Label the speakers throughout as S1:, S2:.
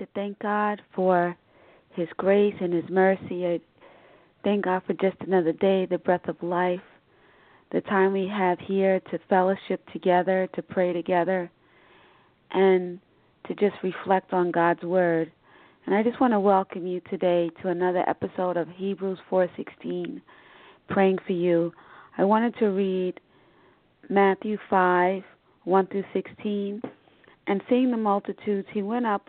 S1: To thank God for His grace and His mercy. I thank God for just another day, the breath of life, the time we have here to fellowship together, to pray together, and to just reflect on God's Word. And I just want to welcome you today to another episode of Hebrews 4:16, praying for you. I wanted to read Matthew 5, 1 through 16. And seeing the multitudes, he went up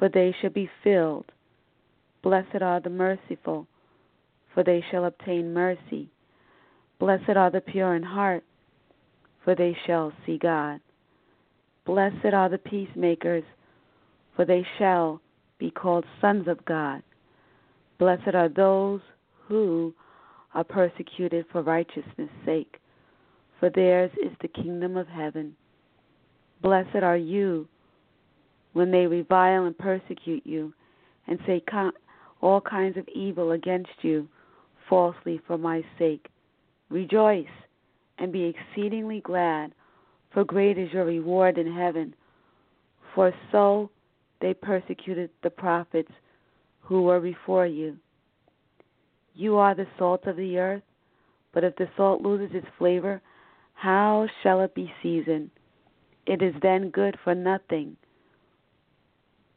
S1: for they shall be filled. Blessed are the merciful, for they shall obtain mercy. Blessed are the pure in heart, for they shall see God. Blessed are the peacemakers, for they shall be called sons of God. Blessed are those who are persecuted for righteousness' sake, for theirs is the kingdom of heaven. Blessed are you when they revile and persecute you and say all kinds of evil against you falsely for my sake. Rejoice and be exceedingly glad, for great is your reward in heaven. For so they persecuted the prophets who were before you. You are the salt of the earth, but if the salt loses its flavor, how shall it be seasoned? It is then good for nothing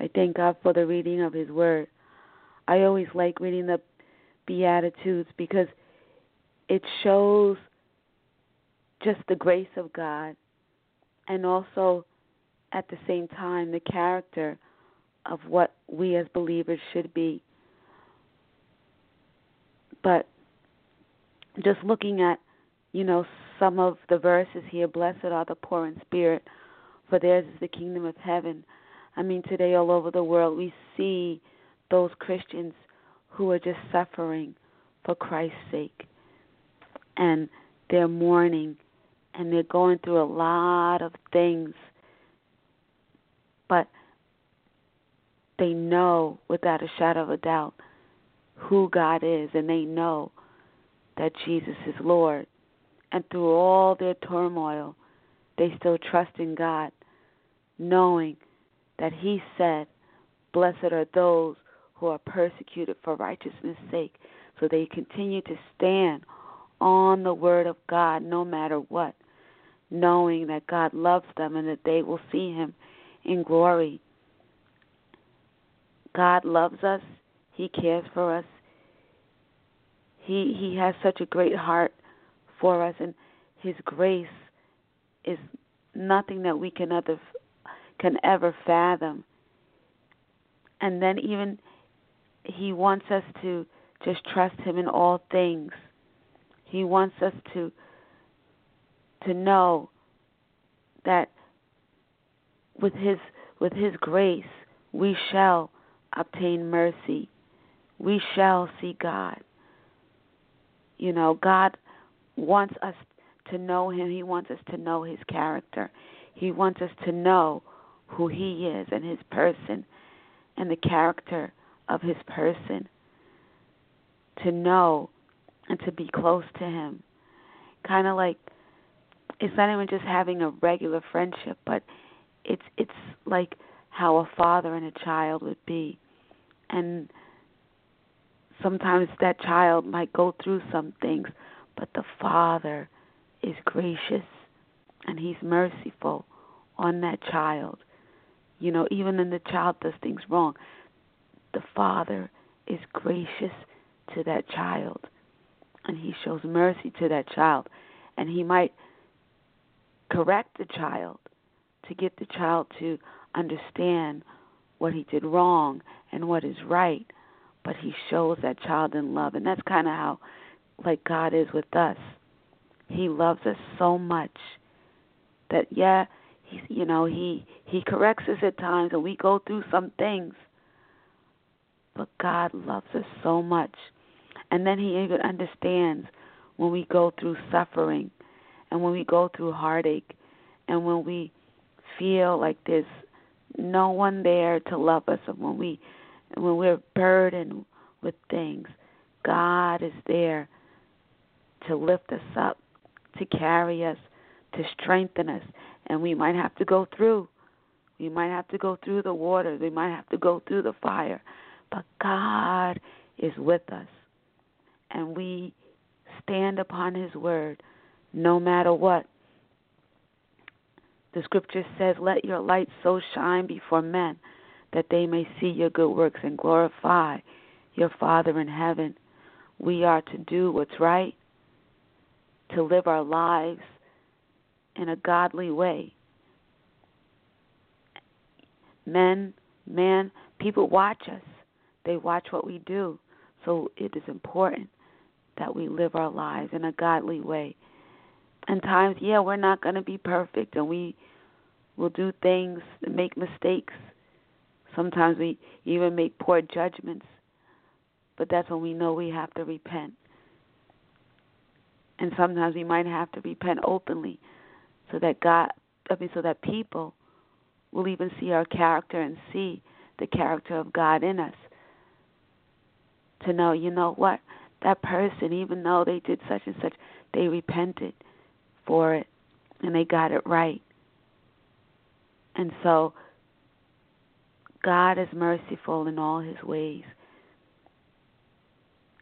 S1: I thank God for the reading of His Word. I always like reading the Beatitudes because it shows just the grace of God and also at the same time the character of what we as believers should be. But just looking at, you know, some of the verses here blessed are the poor in spirit, for theirs is the kingdom of heaven. I mean, today all over the world, we see those Christians who are just suffering for Christ's sake. And they're mourning and they're going through a lot of things. But they know without a shadow of a doubt who God is, and they know that Jesus is Lord. And through all their turmoil, they still trust in God, knowing that He said, Blessed are those who are persecuted for righteousness' sake. So they continue to stand on the Word of God no matter what, knowing that God loves them and that they will see Him in glory. God loves us, He cares for us. He He has such a great heart for us, and His grace is nothing that we can other can ever fathom. And then even He wants us to just trust Him in all things. He wants us to to know that with His with His grace we shall obtain mercy. We shall see God. You know, God wants us to know Him. He wants us to know His character. He wants us to know who He is and His person and the character of His person. To know and to be close to Him. Kind of like it's not even just having a regular friendship, but it's it's like how a father and a child would be. And sometimes that child might go through some things, but the father is gracious and he's merciful on that child. You know, even when the child does things wrong, the father is gracious to that child and he shows mercy to that child. And he might correct the child to get the child to understand what he did wrong and what is right but he shows that child in love. And that's kind of how like God is with us. He loves us so much that yeah you know he he corrects us at times and we go through some things. But God loves us so much. And then he even understands when we go through suffering and when we go through heartache and when we feel like there's no one there to love us and when we when we're burdened with things God is there to lift us up to carry us to strengthen us and we might have to go through. We might have to go through the waters we might have to go through the fire. But God is with us and we stand upon his word no matter what. The scripture says, Let your light so shine before men that they may see your good works and glorify your Father in heaven. We are to do what's right, to live our lives in a godly way. Men, man, people watch us. They watch what we do. So it is important that we live our lives in a godly way and times, yeah, we're not going to be perfect, and we will do things and make mistakes. Sometimes we even make poor judgments, but that's when we know we have to repent. And sometimes we might have to repent openly, so that God, I mean, so that people will even see our character and see the character of God in us. To know, you know what, that person, even though they did such and such, they repented for it and they got it right. And so God is merciful in all his ways.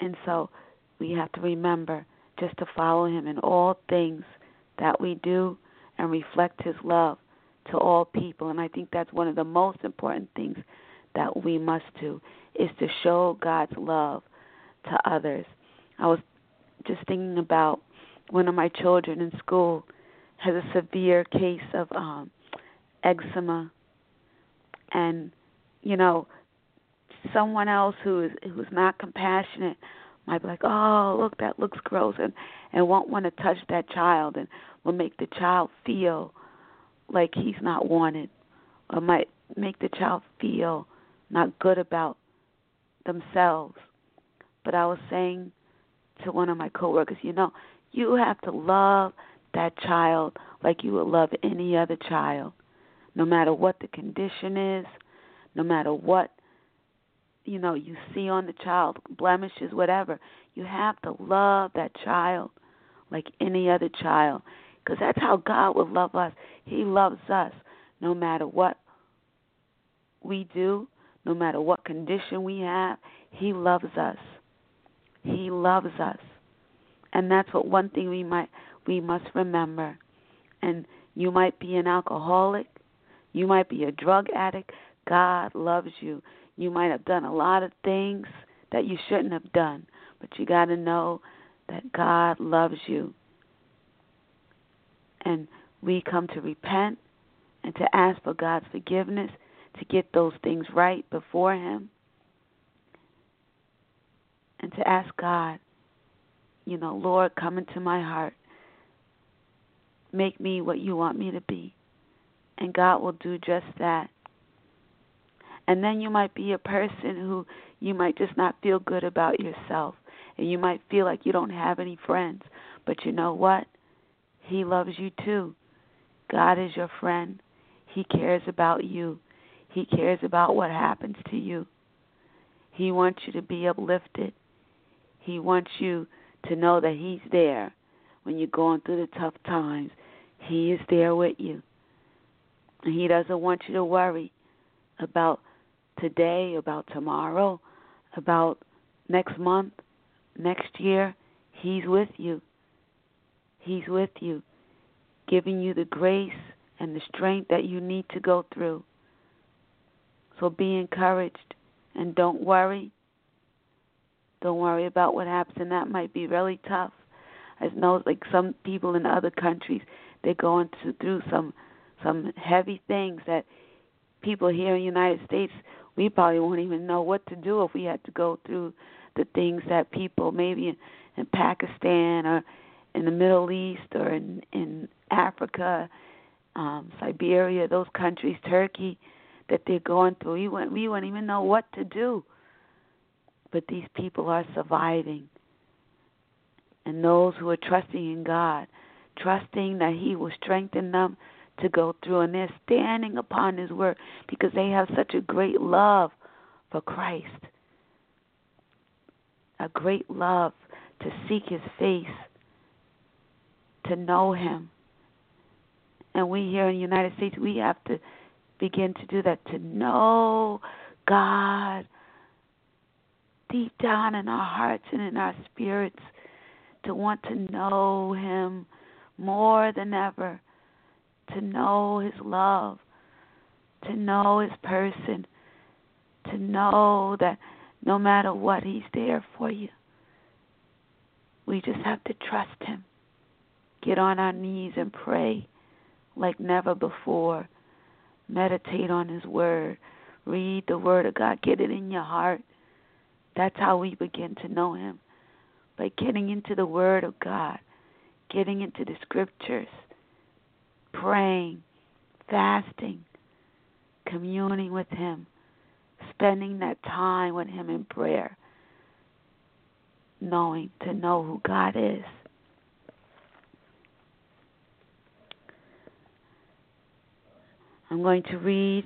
S1: And so we have to remember just to follow him in all things that we do and reflect his love to all people. And I think that's one of the most important things that we must do is to show God's love to others. I was just thinking about one of my children in school has a severe case of um eczema and you know someone else who is who's not compassionate might be like oh look that looks gross and and won't want to touch that child and will make the child feel like he's not wanted or might make the child feel not good about themselves but i was saying to one of my coworkers you know you have to love that child like you would love any other child, no matter what the condition is, no matter what you know you see on the child, blemishes, whatever. You have to love that child like any other child, because that's how God would love us. He loves us no matter what we do, no matter what condition we have. He loves us. He loves us and that's what one thing we might we must remember. And you might be an alcoholic, you might be a drug addict. God loves you. You might have done a lot of things that you shouldn't have done, but you got to know that God loves you And we come to repent and to ask for God's forgiveness, to get those things right before Him, and to ask God, you know, Lord, come into my heart. Make me what you want me to be. And God will do just that. And then you might be a person who you might just not feel good about yourself. And you might feel like you don't have any friends. But you know what? He loves you too. God is your friend. He cares about you. He cares about what happens to you. He wants you to be uplifted. He wants you to know that He's there when you're going through the tough times. He is there with you. He doesn't want you to worry about today, about tomorrow, about next month, next year. He's with you. He's with you, giving you the grace and the strength that you need to go through. So be encouraged and don't worry. Don't worry about what happens, and that might be really tough. I know, like some people in other countries, they're going to, through some some heavy things that people here in the United States we probably won't even know what to do if we had to go through the things that people maybe in, in Pakistan or in the Middle East or in in Africa, um, Siberia, those countries, Turkey, that they're going through. We wouldn't we wouldn't even know what to do. But these people are surviving. And those who are trusting in God, trusting that He will strengthen them to go through, and they're standing upon His word because they have such a great love for Christ, a great love to seek His face, to know Him. And we here in the United States, we have to begin to do that, to know God deep down in our hearts and in our spirits, to want to know Him more than ever to know His love, to know His person, to know that no matter what, He's there for you. We just have to trust Him. Get on our knees and pray like never before. Meditate on His Word. Read the Word of God. Get it in your heart. That's how we begin to know Him. By getting into the Word of God, getting into the Scriptures, praying, fasting, communing with Him, spending that time with Him in prayer, knowing to know who God is. I'm going to read.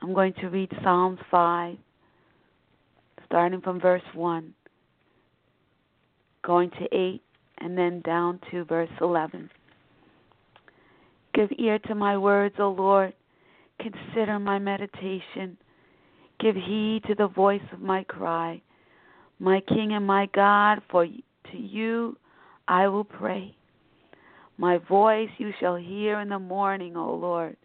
S1: I'm going to read Psalms 5, starting from verse 1, going to 8, and then down to verse 11. Give ear to my words, O Lord. Consider my meditation. Give heed to the voice of my cry. My King and my God, for to you I will pray. My voice you shall hear in the morning, O Lord.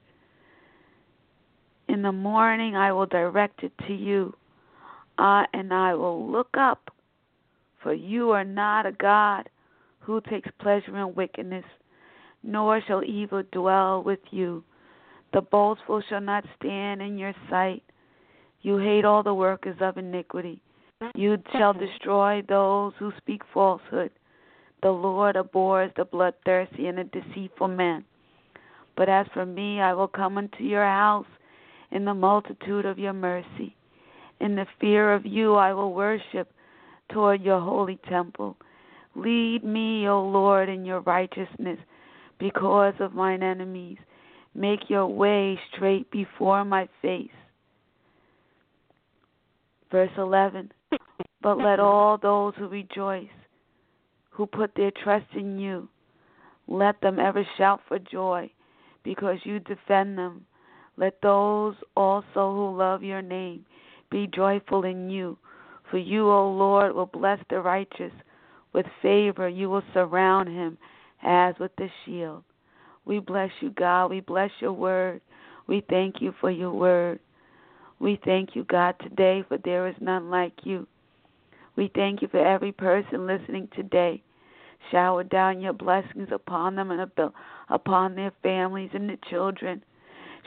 S1: In the morning I will direct it to you, uh, and I will look up, for you are not a God who takes pleasure in wickedness, nor shall evil dwell with you. The boastful shall not stand in your sight. You hate all the workers of iniquity. You shall destroy those who speak falsehood. The Lord abhors the bloodthirsty and the deceitful man. But as for me, I will come unto your house in the multitude of your mercy. In the fear of you, I will worship toward your holy temple. Lead me, O Lord, in your righteousness because of mine enemies. Make your way straight before my face. Verse 11 But let all those who rejoice, who put their trust in you, let them ever shout for joy because you defend them. Let those also who love your name be joyful in you. For you, O Lord, will bless the righteous. With favor you will surround him as with a shield. We bless you, God. We bless your word. We thank you for your word. We thank you, God, today, for there is none like you. We thank you for every person listening today. Shower down your blessings upon them and upon their families and the children.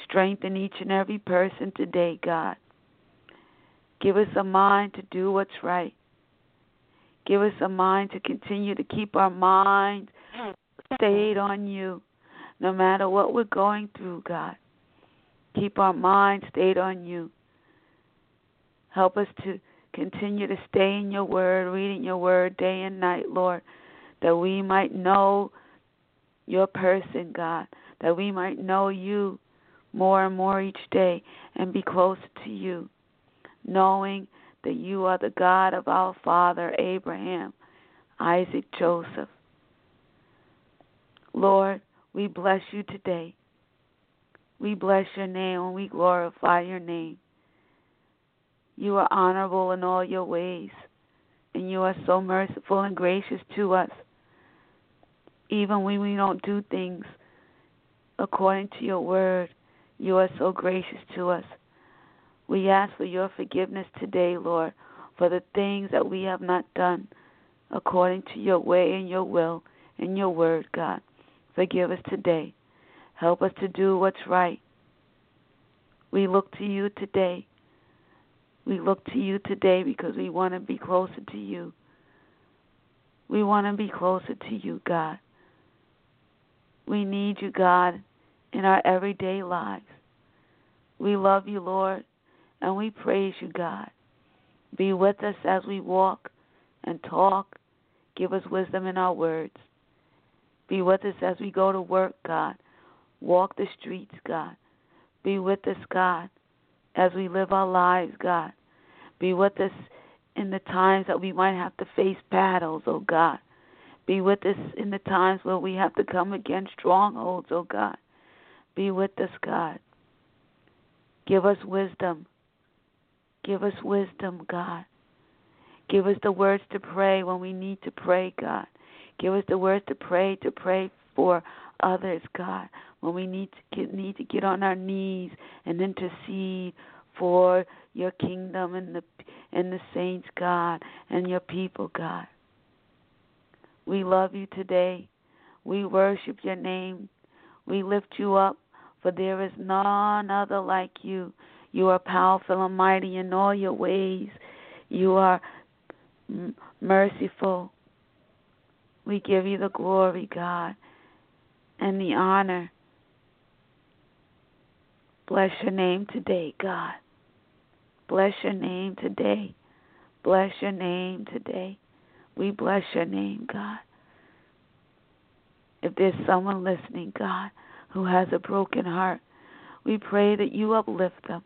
S1: Strengthen each and every person today, God. Give us a mind to do what's right. Give us a mind to continue to keep our minds stayed on you, no matter what we're going through, God. Keep our minds stayed on you. Help us to continue to stay in your word, reading your word day and night, Lord, that we might know your person, God, that we might know you more and more each day and be closer to you, knowing that you are the God of our father Abraham, Isaac, Joseph. Lord, we bless you today. We bless your name and we glorify your name. You are honorable in all your ways, and you are so merciful and gracious to us. Even when we don't do things according to your word, you are so gracious to us. We ask for your forgiveness today, Lord, for the things that we have not done according to your way and your will and your word, God. Forgive us today. Help us to do what's right. We look to you today. We look to you today because we want to be closer to you. We want to be closer to you, God. We need you, God, in our everyday lives. We love you, Lord, and we praise you, God. Be with us as we walk and talk. Give us wisdom in our words. Be with us as we go to work, God. Walk the streets, God. Be with us, God, as we live our lives, God. Be with us in the times that we might have to face battles, oh God. Be with us in the times where we have to come against strongholds, oh God. Be with us, God. Give us wisdom. Give us wisdom, God. Give us the words to pray when we need to pray, God. Give us the words to pray, to pray for others, God. When we need to get, need to get on our knees and intercede for your kingdom and the and the saints, God, and your people, God. We love you today. We worship your name. We lift you up, for there is none other like you. You are powerful and mighty in all your ways. You are m- merciful. We give you the glory, God, and the honor. Bless your name today, God. Bless your name today. Bless your name today. We bless your name, God. If there's someone listening, God, who has a broken heart, we pray that you uplift them.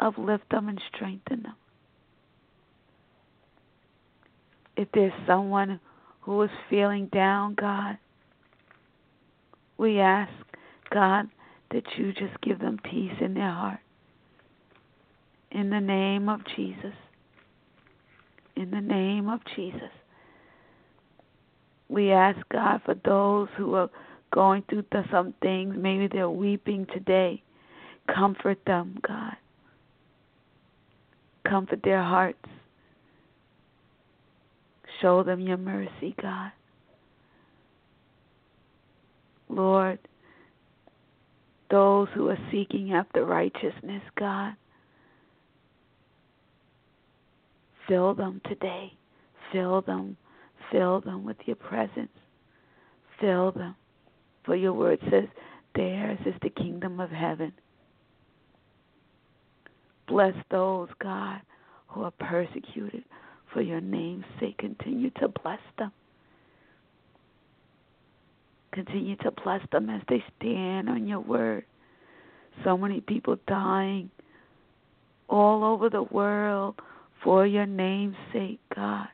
S1: Uplift them and strengthen them. If there's someone who is feeling down, God, we ask, God, that you just give them peace in their heart. In the name of Jesus. In the name of Jesus. We ask God for those who are going through some things. Maybe they're weeping today. Comfort them, God. Comfort their hearts. Show them your mercy, God. Lord, those who are seeking after righteousness, God, Fill them today. Fill them. Fill them with your presence. Fill them. For your word says, Theirs is the kingdom of heaven. Bless those, God, who are persecuted for your name's sake. Continue to bless them. Continue to bless them as they stand on your word. So many people dying all over the world for your name's sake, God.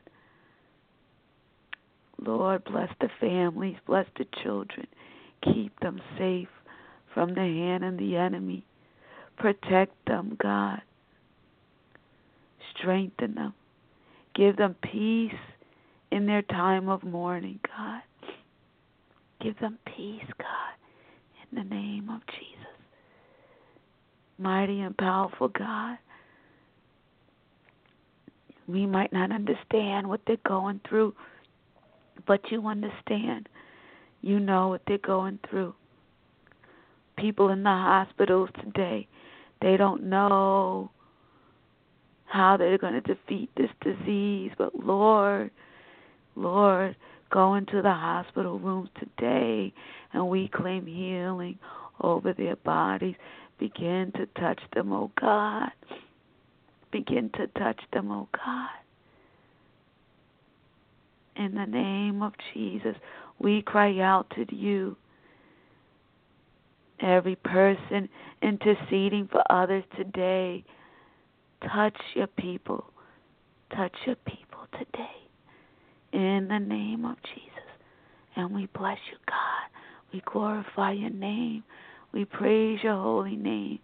S1: Lord, bless the families, bless the children. Keep them safe from the hand of the enemy. Protect them, God. Strengthen them. Give them peace in their time of mourning, God. Give them peace, God, in the name of Jesus. Mighty and powerful God, we might not understand what they're going through, But you understand. You know what they're going through. People in the hospitals today, they don't know how they're going to defeat this disease. But Lord, Lord, go into the hospital rooms today and we claim healing over their bodies. Begin to touch them, oh God. Begin to touch them, oh God. In the name of Jesus, we cry out to you. Every person interceding for others today, touch your people. Touch your people today. In the name of Jesus. And we bless you, God. We glorify your name. We praise your holy name.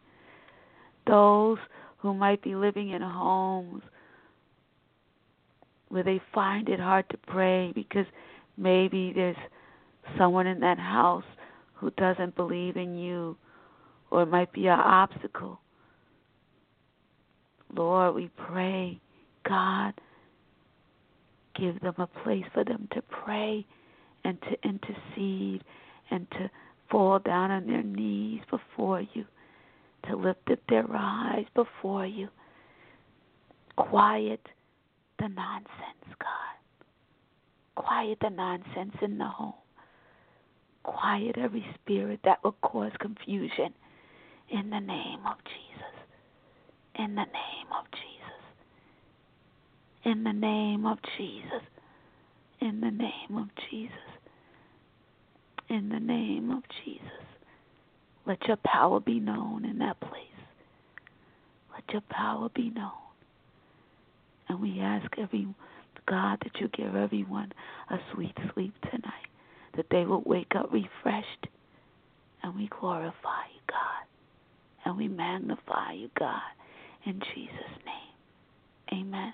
S1: Those who might be living in homes where they find it hard to pray because maybe there's someone in that house who doesn't believe in you, or it might be an obstacle. Lord, we pray, God, give them a place for them to pray and to intercede and to fall down on their knees before you, to lift up their eyes before you. Quiet the nonsense, God. Quiet the nonsense in the home. Quiet every spirit that will cause confusion in the name of Jesus. In the name of Jesus. In the name of Jesus. In the name of Jesus. In the name of Jesus. Let your power be known in that place. Let your power be known. And we ask every God that you give everyone a sweet sleep tonight, that they will wake up refreshed. And we glorify you, God. And we magnify you, God. In Jesus' name. Amen.